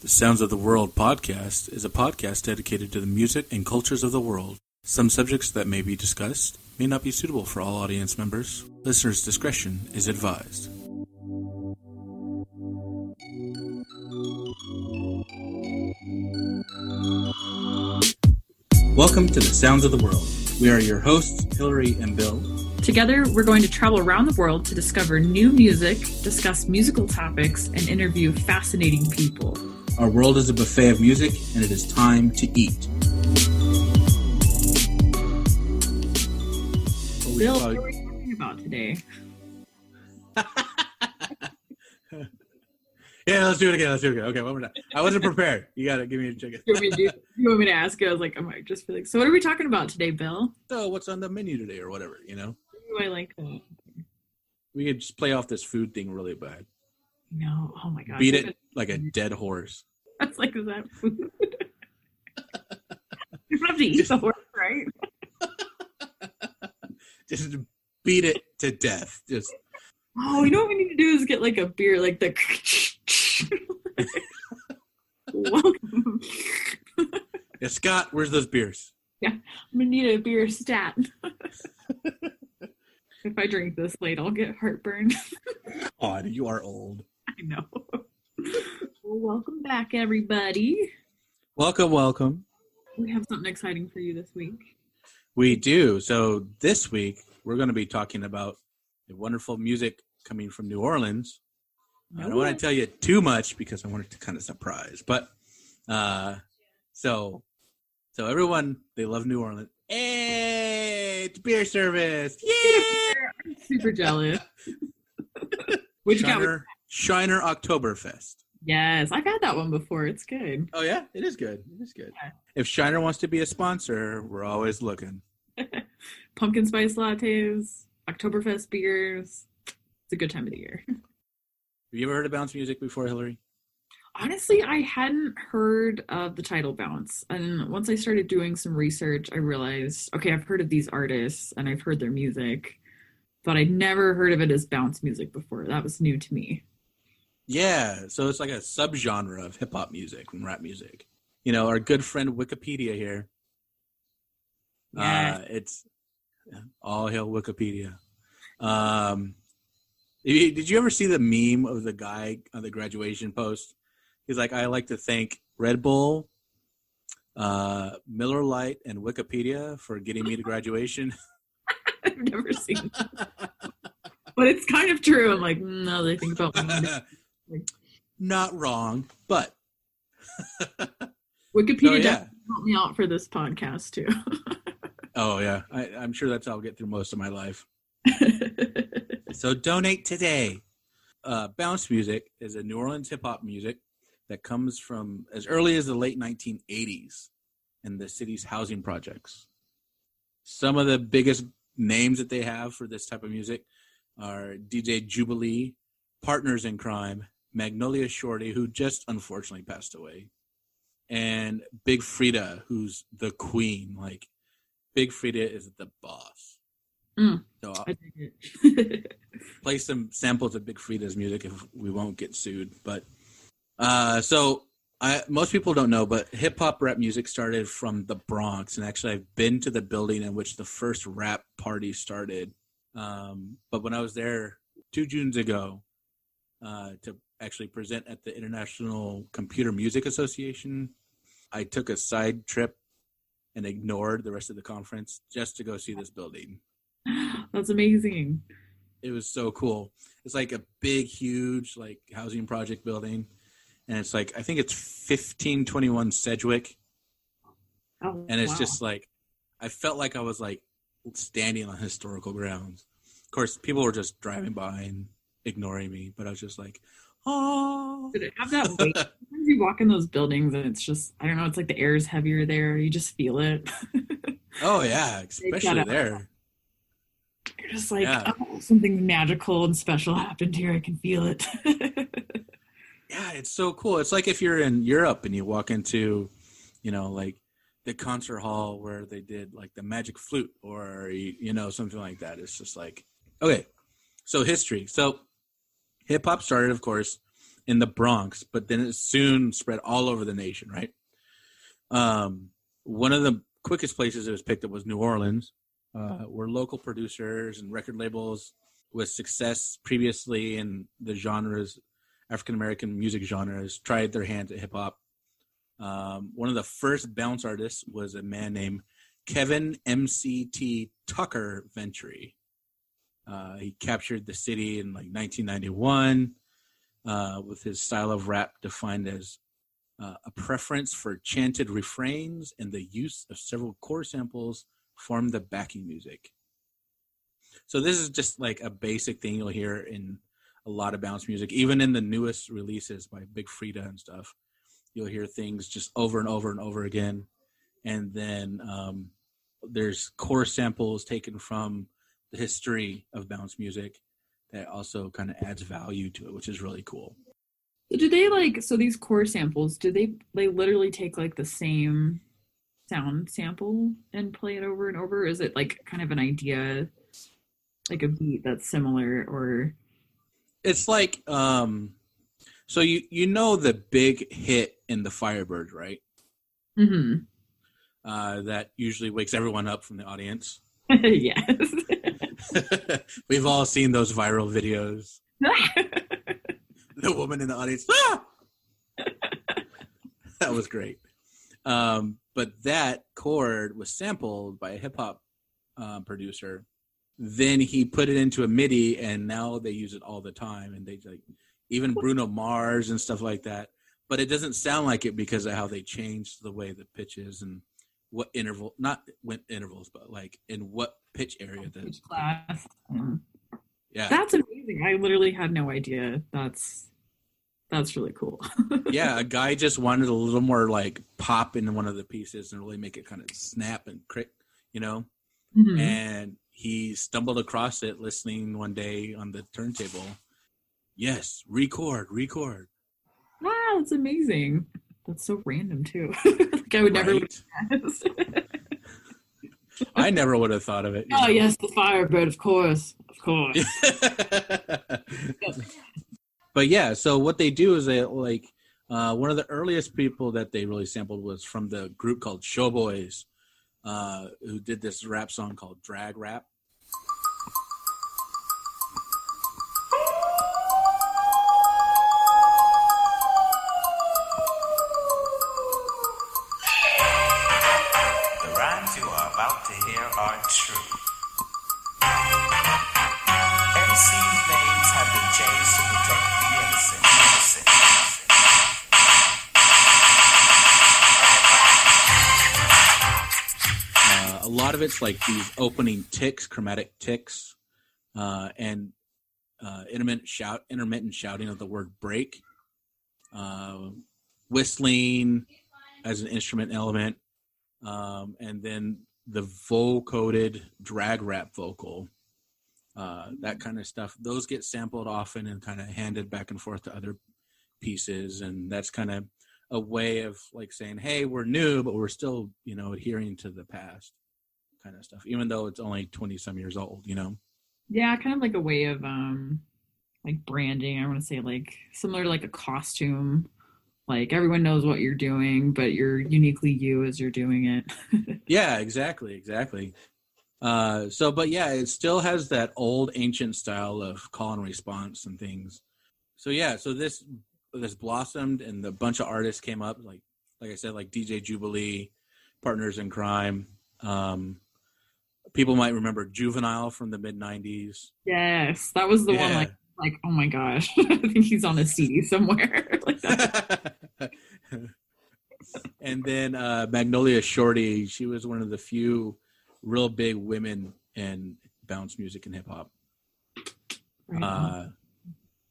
The Sounds of the World podcast is a podcast dedicated to the music and cultures of the world. Some subjects that may be discussed may not be suitable for all audience members. Listener's discretion is advised. Welcome to the Sounds of the World. We are your hosts, Hillary and Bill. Together, we're going to travel around the world to discover new music, discuss musical topics, and interview fascinating people. Our world is a buffet of music, and it is time to eat. Bill, what are we talking about today? Yeah, let's do it again. Let's do it again. Okay, one more time. I wasn't prepared. You gotta give me a chicken. You want me to, do- you want me to ask you? I was like, I might just be like, so what are we talking about today, Bill? So, what's on the menu today, or whatever? You know, Do I like that? we could just play off this food thing really bad. No, oh my god, Beat it like a dead horse. That's like, is that food? you don't have to eat the horse, right? Just beat it to death. Just Oh, you know what we need to do is get like a beer, like the. Welcome. yeah, Scott, where's those beers? Yeah, I'm gonna need a beer stat. if I drink this late, I'll get heartburn. God, you are old. I know. Well, welcome back, everybody. Welcome, welcome. We have something exciting for you this week. We do. So this week we're going to be talking about the wonderful music coming from New Orleans. I don't want to tell you too much because I want it to kind of surprise. But uh so so everyone they love New Orleans. Hey, it's beer service. Yeah. I'm super jealous. Got? Shiner, Shiner Oktoberfest. Yes, I've had that one before. It's good. Oh yeah, it is good. It is good. Yeah. If Shiner wants to be a sponsor, we're always looking. Pumpkin spice lattes, Oktoberfest beers. It's a good time of the year. Have you ever heard of bounce music before, Hillary? Honestly, I hadn't heard of the title bounce. And once I started doing some research, I realized, okay, I've heard of these artists and I've heard their music, but I'd never heard of it as bounce music before. That was new to me. Yeah, so it's like a subgenre of hip hop music and rap music. You know, our good friend Wikipedia here. Yes. Uh, it's all hail Wikipedia. Um, did you ever see the meme of the guy on the graduation post? He's like, I like to thank Red Bull, uh, Miller Lite, and Wikipedia for getting me to graduation. I've never seen that. But it's kind of true. I'm like, mm, now that think about. Not wrong, but Wikipedia Oh, yeah. helped me out for this podcast too. oh yeah, I, I'm sure that's how I'll get through most of my life. So donate today. Uh, bounce music is a New Orleans hip hop music that comes from as early as the late 1980s in the city's housing projects. Some of the biggest names that they have for this type of music are DJ Jubilee, Partners in Crime, Magnolia Shorty, who just unfortunately passed away, and Big Freedia, who's the queen. Like, Big Freedia is the boss. Mm. So I'll, I dig it. play some samples of Big Freedia's music if we won't get sued. But uh, so I most people don't know, but hip hop rap music started from the Bronx, and actually I've been to the building in which the first rap party started. Um, but when I was there two Junes ago uh, to actually present at the International Computer Music Association, I took a side trip and ignored the rest of the conference just to go see this building That's amazing. it was so cool. It's like a big, huge like housing project building, and it's like I think it's fifteen twenty one Sedgwick, Oh, and it's wow. just like I felt like I was like standing on historical grounds. Of course, people were just driving by and ignoring me, but I was just like, oh. Did it have that weight? Oh. Sometimes you walk in those buildings and it's just I don't know. It's like the air is heavier there. You just feel it. Oh yeah, especially there. You're just like, Yeah. oh, something magical and special happened here. I can feel it. Yeah, it's so cool. It's like if you're in Europe and you walk into, you know, like the concert hall where they did like the magic flute or you know something like that. It's just like okay. So history. So hip hop started, of course, in the Bronx, but then it soon spread all over the nation, right? Um, one of the quickest places it was picked up was New Orleans, uh, where local producers and record labels with success previously in the genres, African American music genres, tried their hands at hip hop. Um, one of the first bounce artists was a man named Kevin MCT Tucker Ventry. Uh, he captured the city in like 1991 uh, with his style of rap defined as uh, a preference for chanted refrains and the use of several core samples form the backing music. So this is just like a basic thing you'll hear in a lot of bounce music, even in the newest releases by Big Freedia and stuff. You'll hear things just over and over and over again, and then um, there's core samples taken from the history of bounce music that also kind of adds value to it, which is really cool. So do they like so these core samples? Do they they literally take like the same sound sample and play it over and over? Is it like kind of an idea, like a beat that's similar, or It's like um, so you you know the big hit in the Firebird, right? Mm-hmm. Uh, that usually wakes everyone up from the audience. yes. We've all seen those viral videos. The woman in the audience. "Ah!" that was great. Um, but that chord was sampled by a hip hop uh, producer. Then he put it into a MIDI, and now they use it all the time. And they like even Bruno Mars and stuff like that. But it doesn't sound like it because of how they changed the way the pitches and what interval, not what intervals, but like in what pitch area the Each class. Yeah That's amazing. I literally had no idea. That's that's really cool. yeah, a guy just wanted a little more like pop in one of the pieces and really make it kind of snap and crick, you know. Mhm. And he stumbled across it listening one day on the turntable. Yes, record, record. Wow, that's amazing. That's so random too. like I would never Right? guess. I never would have thought of it. oh know? yes, the Firebird, of course, of course. but yeah, so what they do is they like uh, one of the earliest people that they really sampled was from the group called Showboys, uh, who did this rap song called Drag Rap. Lot of it's like these opening ticks, chromatic ticks, uh, and uh, intermittent shout, intermittent shouting of the word break, uh, whistling as an instrument element, um, and then the vocoded drag rap vocal, uh, that kind of stuff. Those get sampled often and kind of handed back and forth to other pieces, and that's kind of a way of like saying, "Hey, we're new, but we're still, you know, adhering to the past." Kind of stuff, even though it's only twenty some years old, you know. Yeah, kind of like a way of um like branding. I want to say like similar to like a costume. Like everyone knows what you're doing, but you're uniquely you as you're doing it. Yeah, exactly, exactly. Uh, so, but yeah, it still has that old ancient style of call and response and things. So yeah, so this this blossomed and a bunch of artists came up, like like I said, like DJ Jubilee, Partners in Crime. Um, people might remember Juvenile from the mid '90s. yes, that was the one like like oh my gosh, I think he's on a CD somewhere. like that. and then uh, Magnolia Shorty, she was one of the few real big women in bounce music and hip hop. Right. Uh,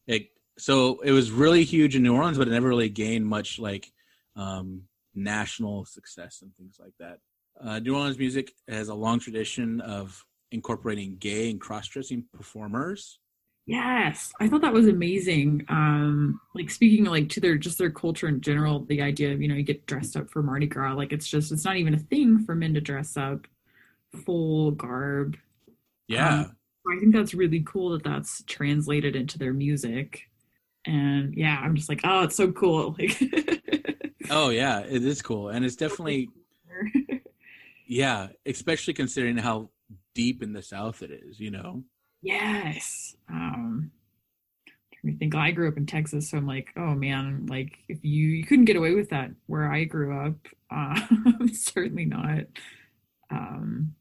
it, so it was really huge in New Orleans, but it never really gained much like um, national success and things like that. Uh, New Orleans music has a long tradition of incorporating gay and cross-dressing performers. Yes, I thought that was amazing. Um, like speaking like to their just their culture in general, the idea of you know you get dressed up for Mardi Gras, like it's just it's not even a thing for men to dress up full garb. Yeah, Um, I think that's really cool that that's translated into their music. And yeah, I'm just like, oh, it's so cool. Like, Oh yeah, it is cool, and it's definitely yeah, especially considering how deep in the South it is. You know. yes. Um, to think. I grew up in Texas, so I'm like, oh man, like if you you couldn't get away with that where I grew up, uh, certainly not. Um,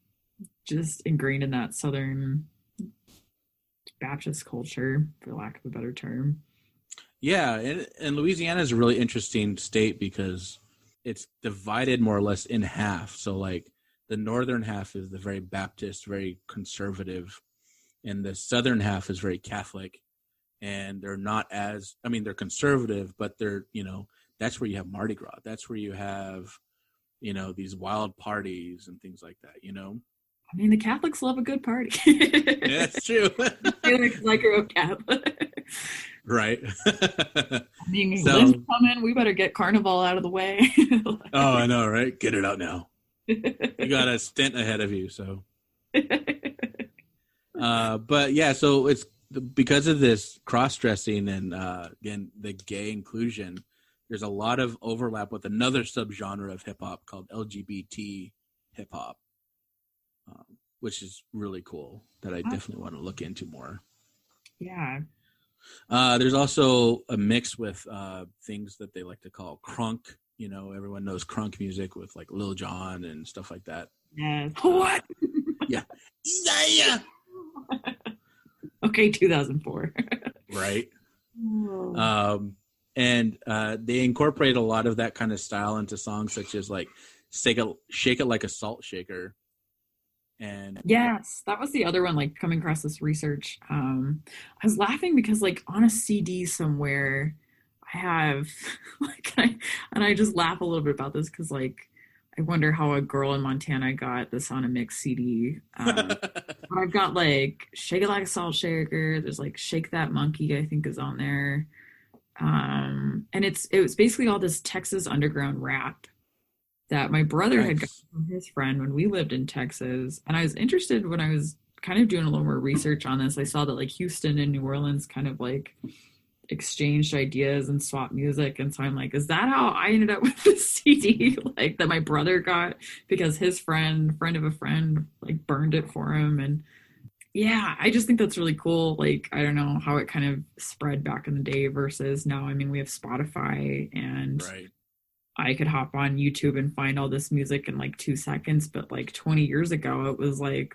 just ingrained in that Southern Baptist culture, for lack of a better term. Yeah, and, and Louisiana is a really interesting state because it's divided more or less in half. So like the northern half is the very Baptist, very conservative, and the southern half is very Catholic. And they're not as I mean they're conservative, but they're you know that's where you have Mardi Gras. That's where you have you know these wild parties and things like that. You know, I mean, the Catholics love a good party. yeah, that's true. Because I grew Catholic. right. I mean, So- Lynn's coming. We better get Carnival out of the way. oh, I know, right? Get it out now. You got a stint ahead of you, so. Uh, but yeah, so it's because of this cross dressing and uh, again the gay inclusion. There's a lot of overlap with another subgenre of hip hop called LGBT hip hop, um, which is really cool. That I definitely want to look into more. yeah. Uh, there's also a mix with uh, things that they like to call crunk. You know, everyone knows crunk music with like Lil Jon and stuff like that. Yes. What? Yeah, yeah, Okay, 2004. right. um, and uh, they incorporate a lot of that kind of style into songs such as like "Shake It, Shake It Like a Salt Shaker," and Yes, that was the other one. Like coming across this research, um, I was laughing because like on a CD somewhere, I have like, I, and I just laugh a little bit about this because like I wonder how a girl in Montana got this on a mix CD. Um, I've got like Shake It Like a Salt Shaker. There's like Shake That Monkey, I think is on there. Um, and it's it was basically all this Texas underground rap that my brother had got from his friend when we lived in Texas. And I was interested when I was kind of doing a little more research on this. I saw that like Houston and New Orleans kind of like exchanged ideas and swapped music. And so I'm like, is that how I ended up with this CD like that my brother got because his friend, friend of a friend, like burned it for him. And yeah, I just think that's really cool. Like, I don't know how it kind of spread back in the day versus now. I mean, we have Spotify and right. I could hop on YouTube and find all this music in like two seconds. But like 20 years ago, it was like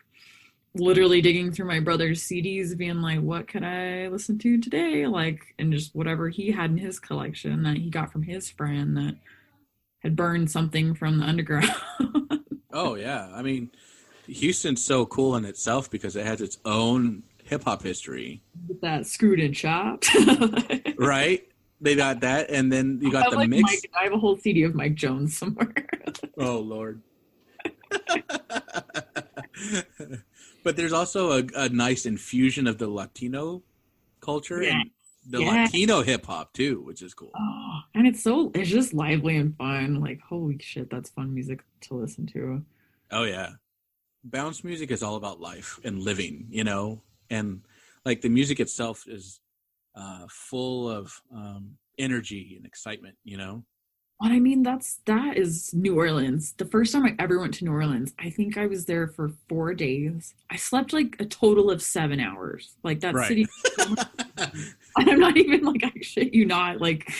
literally digging through my brother's CDs, being like, what could I listen to today? Like, and just whatever he had in his collection that he got from his friend that had burned something from the underground. Oh yeah, I mean, Houston's so cool in itself because it has its own hip hop history, Get that screwed and chopped. right? They got that, and then you got I the like mix. Mike, I have a whole CD of Mike Jones somewhere. Oh Lord. but there's also a, a nice infusion of the Latino culture and the Yeah. Latino hip hop too, which is cool. Oh, and it's so it's just lively and fun. Like holy shit, that's fun music to listen to. Oh yeah. Bounce music is all about life and living, you know, and like the music itself is uh, full of um, energy and excitement, you know. But I mean, that's that is New Orleans. The first time I ever went to New Orleans, I think I was there for four days. I slept like a total of seven hours. Like that Right. city. I'm not even like I shit you not. Like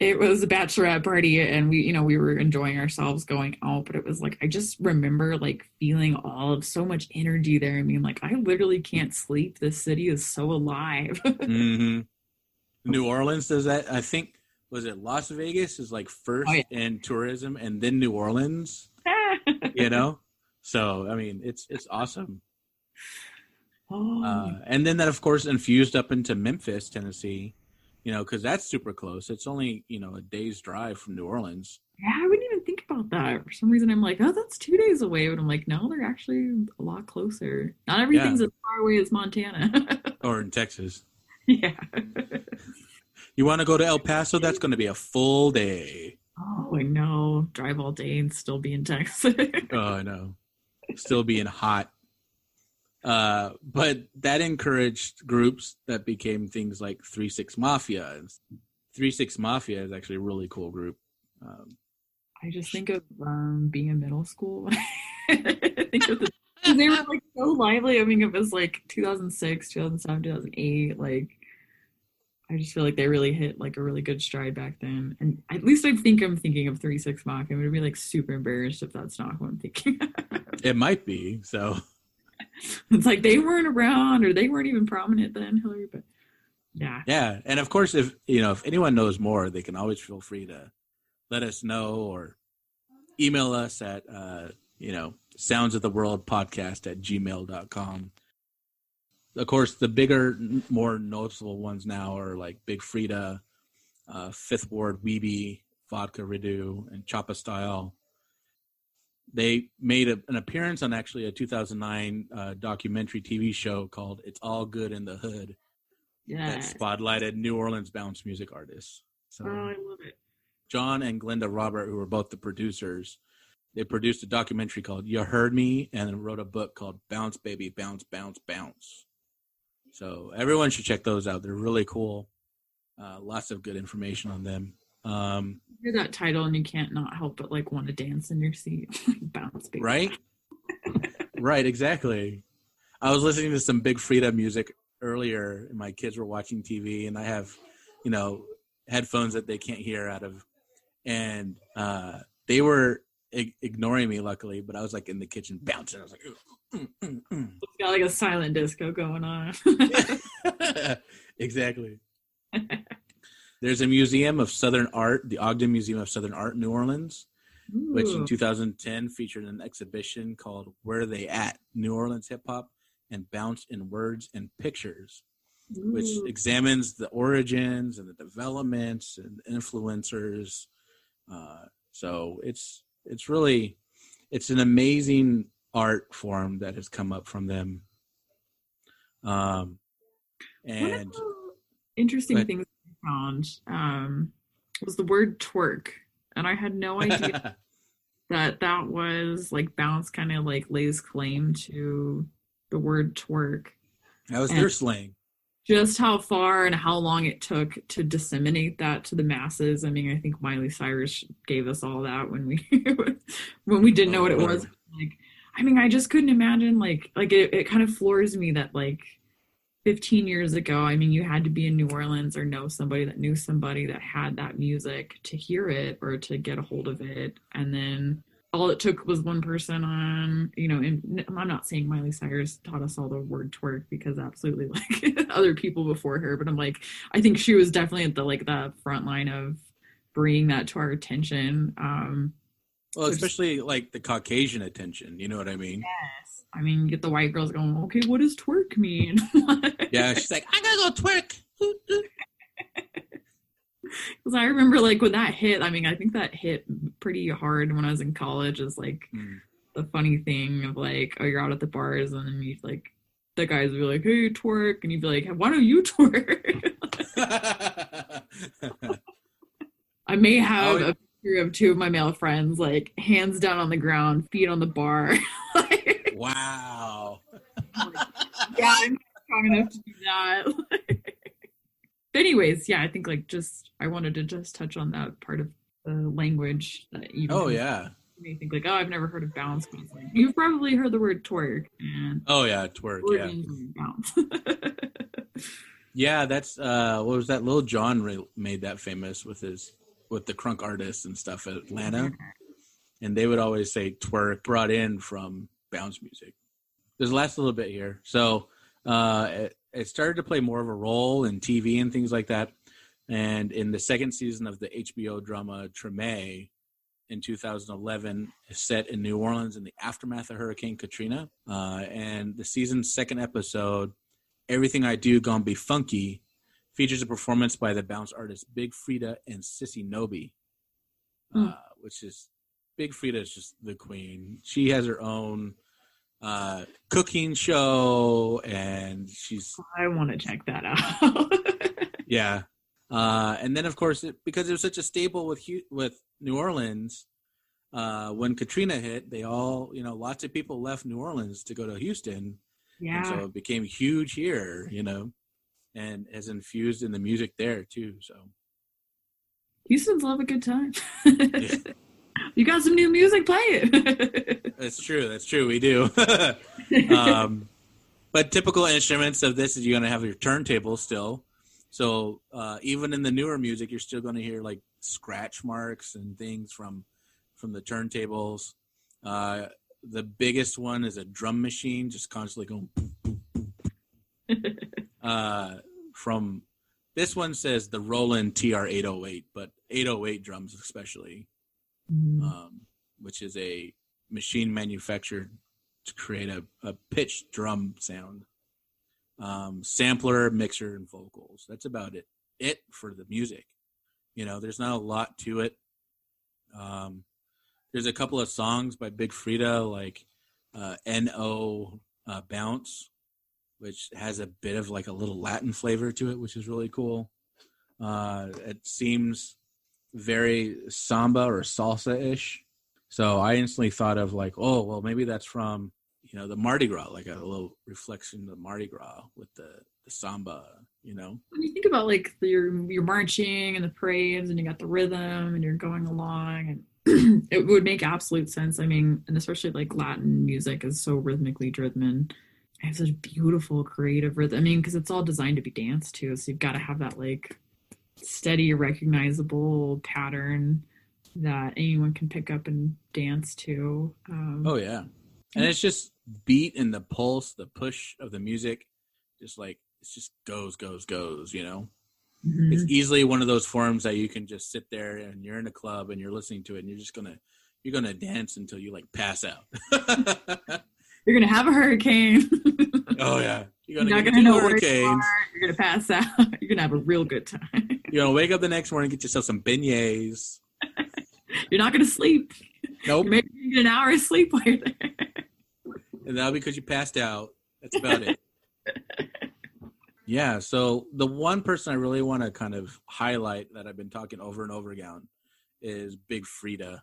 it was a bachelorette party, and we, you know, we were enjoying ourselves going out. But it was like I just remember like feeling all of so much energy there. I mean, like I literally can't sleep. This city is so alive. hmm New Orleans does that. I think was it Las Vegas is like first Oh, yeah. in tourism, and then New Orleans. You know, so I mean, it's it's awesome. oh, Uh, and then that, of course, infused up into Memphis, Tennessee. You know, because that's super close. It's only you know a day's drive from New Orleans. Yeah, I wouldn't even think about that. For some reason, I'm like, oh, that's two days away. But I'm like, no, they're actually a lot closer. Not everything's as far away as Montana. or in Texas. yeah. You want to go to El Paso? That's going to be a full day. Oh, I know. Drive all day and still be in Texas. Oh, I know. Still being hot. Uh, but that encouraged groups that became things like Three Six Mafia. Three Six Mafia is actually a really cool group. Um, I just think of um, being in middle school. I think of the, they were like so lively. I mean, it was like 2006, 2007, 2008. Like, I just feel like they really hit like a really good stride back then. And at least I think I'm thinking of Three Six Mach. I'm gonna be like super embarrassed if that's not what I'm thinking. it might be so. it's like they weren't around or they weren't even prominent then, Hillary. But yeah, Yeah, and of course, if you know if anyone knows more, they can always feel free to let us know or email us at uh, you know sounds of the world podcast at gmail.com of course the bigger more noticeable ones now are like big freedia uh, fifth ward weebie vockah redu and choppa style they made a, an appearance on actually a 2009 uh, documentary tv show called it's all good in the hood yeah. that spotlighted new orleans bounce music artists so Oh, I love it. John and Glenda Robert, who were both the producers, they produced a documentary called "You Heard Me" and wrote a book called "Bounce Baby Bounce Bounce Bounce." So everyone should check those out. They're really cool. Uh, lots of good information on them. Um, You hear that title and you can't not help but like want to dance in your seat, bounce, baby. right? right, exactly. I was listening to some Big Freedia music earlier, and my kids were watching TV, and I have, you know, headphones that they can't hear out of, and uh, they were ig- ignoring me, luckily. But I was like in the kitchen bouncing. I was like, "Mm, mm, mm, It's got like a silent disco going on. mm." exactly. There's a museum of Southern Art, the Ogden Museum of Southern Art, in New Orleans. which in 2010 featured an exhibition called Where are They At? New Orleans Hip Hop and Bounce in Words and Pictures, which examines the origins and the developments and influencers. Uh, so it's it's really it's an amazing art form that has come up from them. Um, One of and the interesting ahead. things I found um, was the word twerk, and I had no idea that that was like bounce kind of like lays claim to the word twerk. that was and- their slang. Just how far and how long it took to disseminate that to the masses. I mean, I think Miley Cyrus gave us all that when we when we didn't know what it was. Like, I mean, I just couldn't imagine like like it, it kind of floors me that like 15 years ago, I mean, you had to be in New Orleans or know somebody that knew somebody that had that music to hear it or to get a hold of it. And then all it took was one person on, you know, and I'm not saying Miley Cyrus taught us all the word twerk because absolutely like other people before her, but I'm like, I think she was definitely at the like the front line of bringing that to our attention. Um, Well, especially like the Caucasian attention. You know what I mean? yes. I mean, get the white girls going, okay, what does twerk mean? Yeah, she's like, I gotta go twerk. Because I remember like when that hit, I mean, I think that hit pretty hard when I was in college is like Mm. the funny thing of like, oh, you're out at the bars and then you like the guys would be like, hey, twerk, and you'd be like, why don't you twerk? I may have Oh, a picture of two of my male friends like hands down on the ground, feet on the bar. like, wow. yeah, I'm not strong enough to do that. but anyways, yeah, I think like just I wanted to just touch on that part of the language that you Oh yeah. You think like, oh, I've never heard of bounce. You've probably heard the word twerk and Oh yeah, twerk. Yeah. bounce. Yeah, that's uh what was that Lil Jon made that famous with his with the crunk artists and stuff at Atlanta. And they would always say twerk brought in from bounce music. There's the last little bit here. So uh it, it started to play more of a role in TV and things like that. And in the second season of the HBO drama Treme in 2011 is set in New Orleans in the aftermath of Hurricane Katrina. Uh, and the season's second episode, Everything I Do Gonna Be Funky, features a performance by the bounce artists Big Freedia and Sissy Nobby, uh, Mm. which is Big Freedia is just the queen. She has her own uh, cooking show, and she's I want to check that out. yeah. Uh, and then, of course, it, because it was such a staple with with New Orleans, uh, when Katrina hit, they all, you know, lots of people left New Orleans to go to Houston, Yeah. And so it became huge here, you know, and has infused in the music there too. So Houston's love a good time. you got some new music, play it. that's true. That's true. We do. um, but typical instruments of this is you're going to have your turntable still. So uh, even in the newer music, you're still going to hear like scratch marks and things from from the turntables. Uh, the biggest one is a drum machine, just constantly going. Uh, from this one says the Roland TR808, but 808 drums especially, Mm. um, which is a machine manufactured to create a, a pitch drum sound. Um, sampler, mixer, and vocals. That's about it. It for the music. You know, there's not a lot to it. Um, there's a couple of songs by Big Freedia, like uh, "No uh, Bounce," which has a bit of like a little Latin flavor to it, which is really cool. Uh, it seems very samba or salsa ish. So I instantly thought of like, oh, well, maybe that's from you know the Mardi Gras, like a little reflection of the Mardi Gras with the the samba, you know. When you think about like your your marching and the parades, and you got the rhythm, and you're going along, and it would make absolute sense. I mean, and especially like Latin music is so rhythmically driven. It has such beautiful creative rhythm. I mean, because it's all designed to be danced to, so you've got to have that like steady, recognizable pattern that anyone can pick up and dance to. Um, Oh yeah, and it's just beat and the pulse, the push of the music, just like it just goes, goes, goes. You know, mhm. it's easily one of those forms that you can just sit there and you're in a club and you're listening to it and you're just gonna you're gonna dance until you like pass out. You're gonna have a hurricane. oh yeah, you're You're gonna not get gonna know where you hurricanes. are. You're gonna pass out. You're gonna have a real good time. You're gonna wake up the next morning, get yourself some beignets. You're not gonna sleep. Nope, Maybe you get an hour of sleep while you're there. and that'll be because you passed out. That's about it. Yeah. So the one person I really want to kind of highlight that I've been talking over and over again is Big Freedia.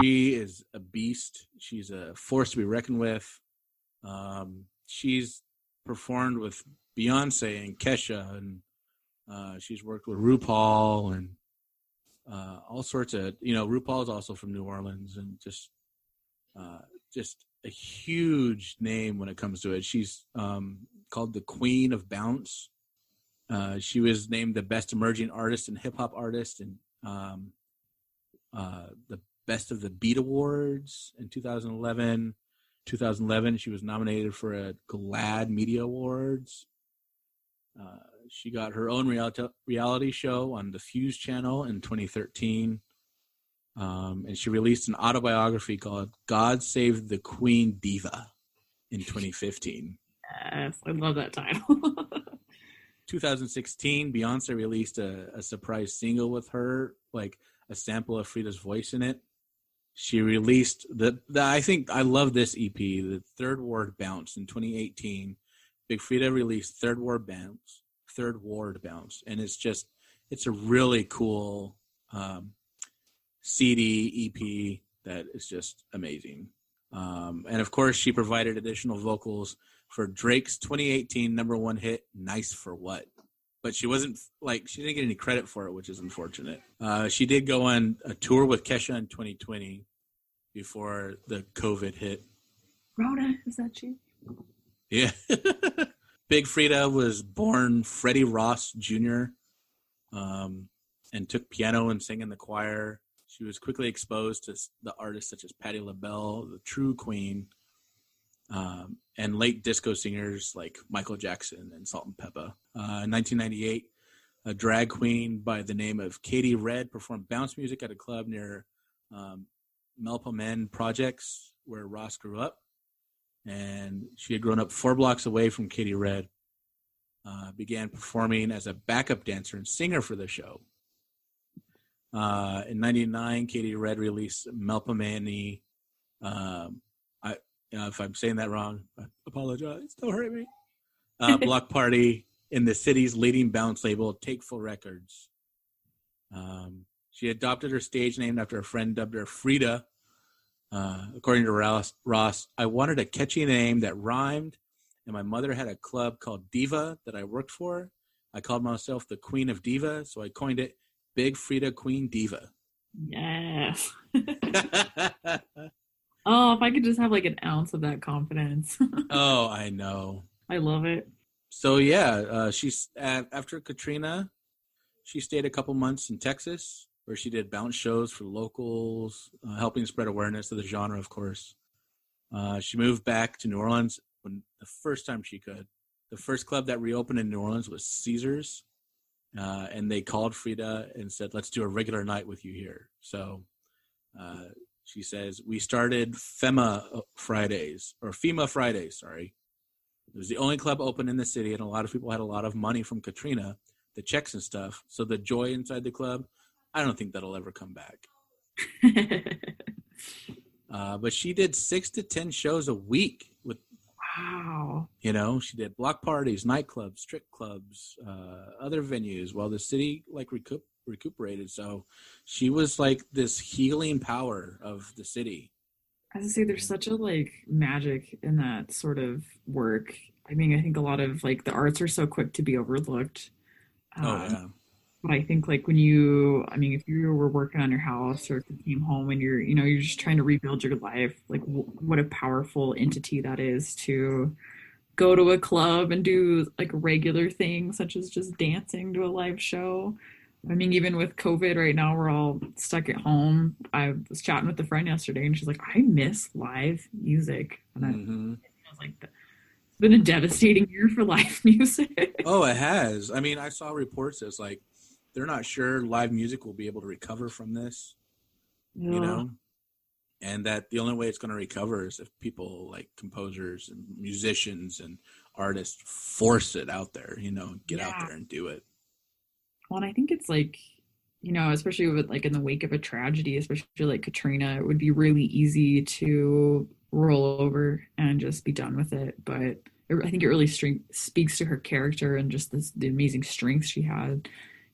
She is a beast. She's a force to be reckoned with. Um, she's performed with Beyonce and Kesha, and uh, she's worked with RuPaul and uh, all sorts of. You know, RuPaul is also from New Orleans, and just uh, just a huge name when it comes to it. She's um, called the Queen of Bounce. Uh, she was named the best emerging artist and hip hop artist, and um, uh, the Best of the Beat Awards in 2011. 2011, she was nominated for a GLAAD Media Awards. Uh, she got her own reality reality show on the Fuse channel in 2013. Um, and she released an autobiography called God Save the Queen Diva in 2015. Yes, I love that title. 2016, Beyonce released a, a surprise single with her, like a sample of Freedia's voice in it. She released the, the I think I love this EP, the Third Ward Bounce in 2018. Big Freedia released Third Ward Bounce, Third Ward Bounce, and it's just it's a really cool um, CD EP that is just amazing. Um, and of course, she provided additional vocals for Drake's 2018 number one hit, Nice for What. But she wasn't like, she didn't get any credit for it, which is unfortunate. Uh, she did go on a tour with Kesha in 2020 before the COVID hit. Rhoda, is that you? Yeah. Big Freedia was born Freddie Ross Jr. Um, and took piano and sang in the choir. She was quickly exposed to the artists such as Patti LaBelle, the true queen, um, and late disco singers like Michael Jackson and Salt and Pepa. Uh, in 1998, a drag queen by the name of Katey Red performed bounce music at a club near um, Melpomene Projects, where Ross grew up. and she had grown up four blocks away from Katey Red. Uh, began performing as a backup dancer and singer for the show. Uh, in '99, Katey Red released Melpomene. Um, Know, if I'm saying that wrong, I apologize. Don't hurt me. Uh, Block Party in the city's leading bounce label, Take Fo' Records. Um, she adopted her stage name after a friend dubbed her Freedia. Uh, according to Ross, Ross, I wanted a catchy name that rhymed, and my mother had a club called Diva that I worked for. I called myself the Queen of Diva, so I coined it Big Freedia Queen Diva. Yes. oh, if I could just have like an ounce of that confidence. oh, I know. I love it. So yeah, uh, she's uh, after Katrina, she stayed a couple months in Texas where she did bounce shows for locals, uh, helping spread awareness of the genre, of course. Uh, she moved back to New Orleans when the first time she could. The first club that reopened in New Orleans was Caesars, uh, and they called Freedia and said, "Let's do a regular night with you here." So she says we started FEMA Fridays or FEMA Fridays. Sorry, it was the only club open in the city, and a lot of people had a lot of money from Katrina, the checks and stuff. So the joy inside the club, I don't think that'll ever come back. Uh, but she did six to ten shows a week with wow. you know she did block parties nightclubs strip clubs uh, other venues while the city like recoup, recuperated so she was like this healing power of the city As I say, there's such a like magic in that sort of work. I mean, I think a lot of like the arts are so quick to be overlooked. oh Um, yeah But I think like when you, I mean, if you were working on your house or if you came home and you're, you know, you're just trying to rebuild your life, like w- what a powerful entity that is to go to a club and do like regular things such as just dancing to a live show. I mean, even with COVID right now, we're all stuck at home. I was chatting with a friend yesterday and she's like, I miss live music. And I, hmm I was like, it's been a devastating year for live music. oh it has i mean i saw reports that's like they're not sure live music will be able to recover from this you know and that the only way it's going to recover is if people like composers and musicians and artists force it out there you know get out there and do it Well, and I think it's like, you know, especially with like in the wake of a tragedy, especially like Katrina, it would be really easy to roll over and just be done with it. But it, I think it really string, speaks to her character and just this, the amazing strength she had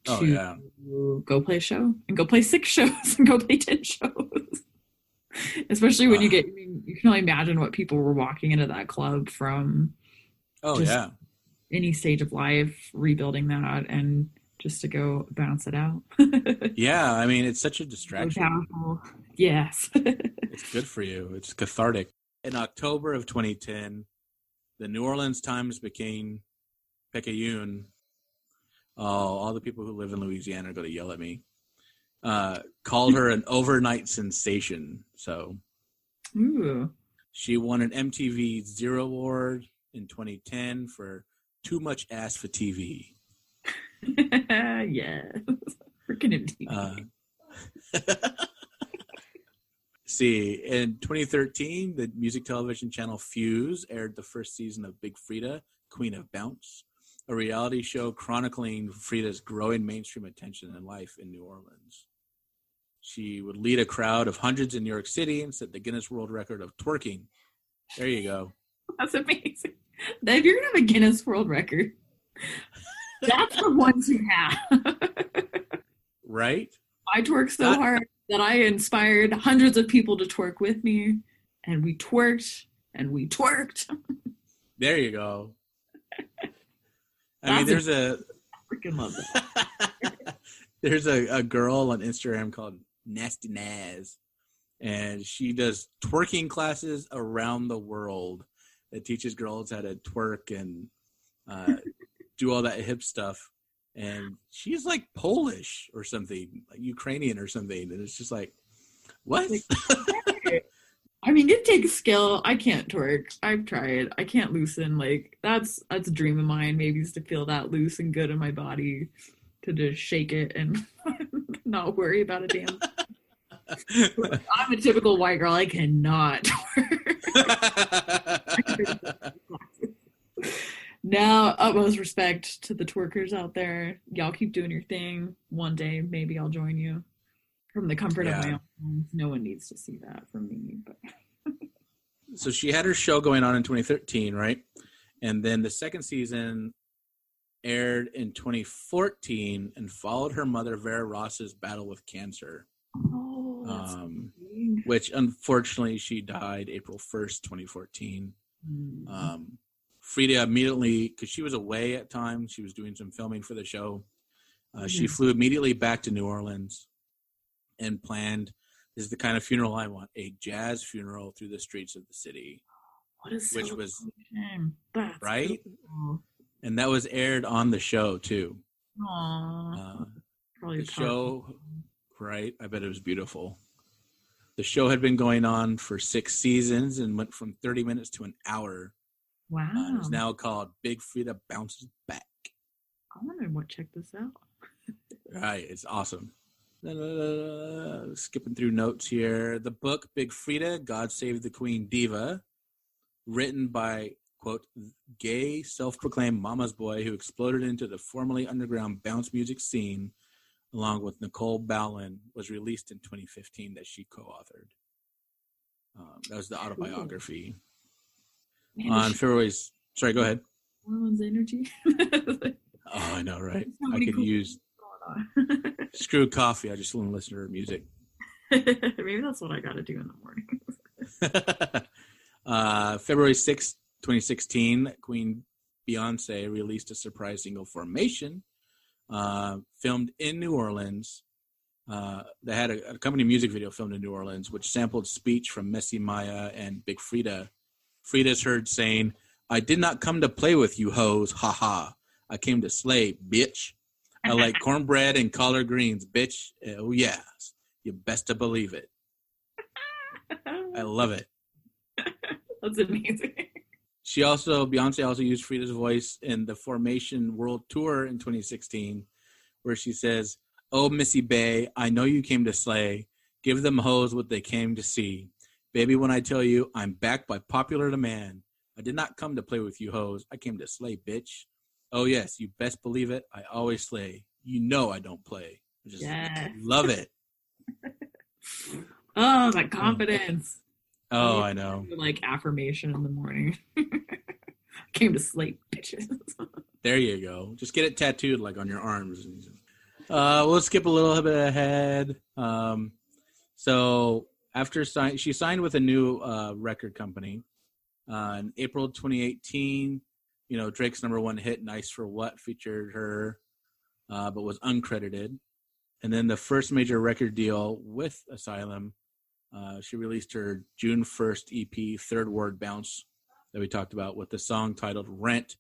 to Oh, yeah. go play a show and go play six shows and go play 10 shows. Especially when you Uh. get, I mean, you can only imagine what people were walking into that club from oh yeah any stage of life, rebuilding that and just to go bounce it out. yeah i mean it's such a distraction powerful. Yes. it's good for you it's cathartic in october of 2010 the new orleans times became picayune oh all the people who live in louisiana are going to yell at me uh, called her an overnight sensation so Ooh. She won an MTV Zero Award in 2010 for Too Much Ass for TV. yes. Freaking MTV. Uh, see, in 2013, the music television channel Fuse aired the first season of Big Freedia, Queen of Bounce, a reality show chronicling Freedia's growing mainstream attention and life in New Orleans. She would lead a crowd of hundreds in New York City and set the Guinness World Record of twerking. There you go. That's amazing. If you're gonna have a Guinness World Record, that's the ones who have. Right? I twerked so That- hard that I inspired hundreds of people to twerk with me, and we twerked and we twerked. There you go. I mean, a- there's a Freaking love that. there's a, a girl on Instagram called Nasty Naz, and she does twerking classes around the world that teaches girls how to twerk and uh, do all that hip stuff. And she's like Polish or something, like Ukrainian or something, and it's just like, what? I mean, it takes skill. I can't twerk. I've tried. I can't loosen. Like that's that's a dream of mine. Maybe is to feel that loose and good in my body, to just shake it and not worry about a damn. I'm a typical white girl. I cannot twerk. Now, utmost respect to the twerkers out there. Y'all keep doing your thing. One day, maybe I'll join you from the comfort of my own home. No one needs to see that from me. But so she had her show going on in 2013, right? And then the second season aired in 2014 and followed her mother Vera Ross's battle with cancer, oh, um, which unfortunately she died April 1st, 2014. Mm. Um, Freedia immediately, because she was away at times, she was doing some filming for the show. Uh, She Mhm. flew immediately back to New Orleans and planned. This is the kind of funeral I want: a jazz funeral through the streets of the city. what is which was- right? beautiful. and that was aired on the show too. Aw, Uh, the show, right? I bet it was beautiful. The show had been going on for six seasons and went from 30 minutes to an hour. Wow. Uh, it's now called Big Freedia Bounces Back. I want to check this out. Right, it's awesome. Uh, skipping through notes here. The book Big Freedia, God Save the Queen Diva, written by quote gay self-proclaimed mama's boy who exploded into the formerly underground bounce music scene along with Nicole Balin, was released in 2015 that she co-authored. Um, that was the autobiography On February's. Sorry, go ahead. Orleans energy. Oh, I know, right? So I could cool use screw coffee. I just want to listen to her music. Maybe that's what I got to do in the morning. uh, February sixth, 2016, Queen Beyonce released a surprise single, Formation, uh, filmed in New Orleans. Uh, they had a, a company music video filmed in New Orleans, which sampled speech from Messy Mya and Big Freedia. Freedia's heard saying, I did not come to play with you hoes, ha ha. I came to slay, bitch. I like cornbread and collard greens, bitch. Oh, yes. You best to believe it. I love it. that's amazing. She also Beyonce also used Freedia's voice in the Formation World Tour in 2016, where she says, "Oh Missy Bay, I know you came to slay. Give them hoes what they came to see, baby. When I tell you I'm back by popular demand, I did not come to play with you hoes. I came to slay, bitch. Oh yes, you best believe it. I always slay. You know I don't play. I just Yes. love it. Oh, that confidence. Oh, I know. Like affirmation in the morning. Came to slay bitches. There you go. Just get it tattooed like on your arms. Uh, we'll skip a little bit ahead. Um, so after sign, she signed with a new uh, record company uh, in April 2018. You know, Drake's number one hit, "Nice for What," featured her, uh, but was uncredited. And then the first major record deal with Asylum, uh, she released her June 1st EP, Third Ward Bounce, that we talked about, with the song titled "Rent."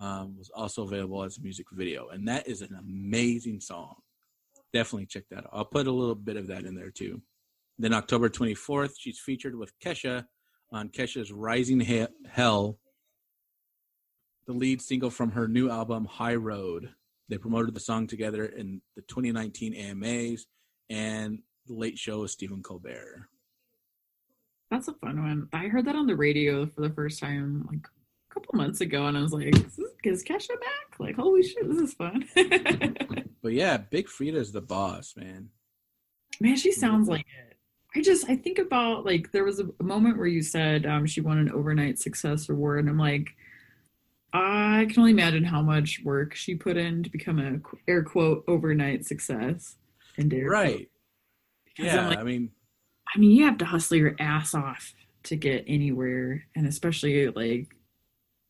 um, was also available as a music video, and that is an amazing song. Definitely check that out. I'll put a little bit of that in there too. Then October 24th, she's featured with Kesha on Kesha's Raising He- Hell, the lead single from her new album High Road. They promoted the song together in the 2019 AMAs and the Late Show with Stephen Colbert. That's a fun one. I heard that on the radio for the first time like a couple months ago, and I was like, "Is, this, is Kesha back? Like, holy shit, this is fun." But yeah, Big Freedia's the boss, man. Man, she sounds like it. I just I think about like there was a moment where you said um, she won an overnight success award, and I'm like, I can only imagine how much work she put in to become a air quote overnight success. And. Right. Yeah, like, I mean, I mean, you have to hustle your ass off to get anywhere, and especially like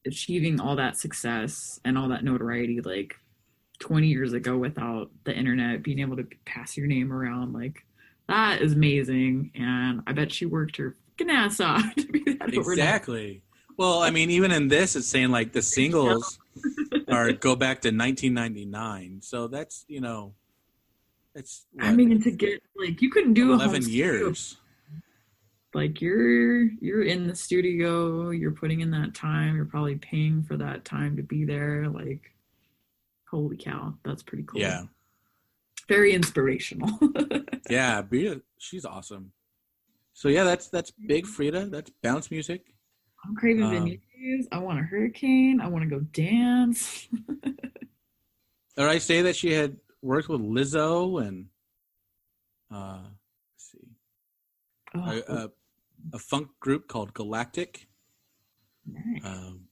achieving all that success and all that notoriety like 20 years ago without the internet being able to pass your name around like that is amazing and i bet she worked her fucking ass off to be that overnight. Exactly. Well, I mean, even in this, it's saying like the singles are go back to 1999. So that's you know, it's i mean to get like you couldn't do a 11 studio. years. like you're you're in the studio you're putting in that time you're probably paying for that time to be there like holy cow that's pretty cool Yeah, very inspirational yeah. Bria, she's awesome. So yeah, that's that's big Freedia. That's bounce music. I'm craving Um, venues. I want a hurricane. I want to go dance. Or I say that she had worked with Lizzo and uh, let's see, Oh, a, a, a funk group called Galactic. nice. Um,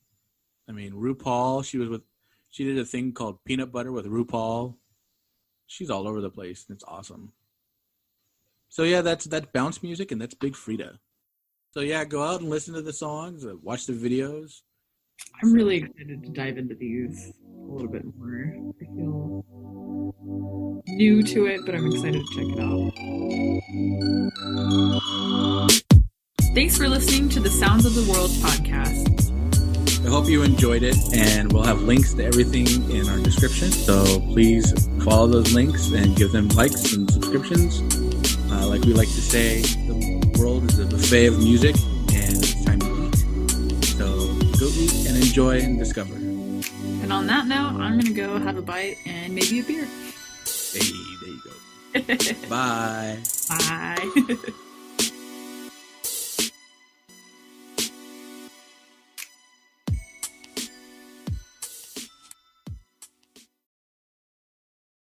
I mean, RuPaul. She was with. She did a thing called Peanut Butter with RuPaul. She's all over the place, and it's awesome. So yeah, that's that's bounce music, and that's Big Freedia. So yeah, go out and listen to the songs, uh, watch the videos. I'm really excited to dive into these a little bit more. I feel new to it, but I'm excited to check it out. Thanks for listening to the Sounds of the World podcast. I hope you enjoyed it, and we'll have links to everything in our description. So please follow those links and give them likes and subscriptions. Uh, like we like to say, the world is a buffet of music, and it's time to eat. So go eat and enjoy and discover. And on that note, I'm going to go have a bite and maybe a beer. Hey, there you go. Bye. Bye.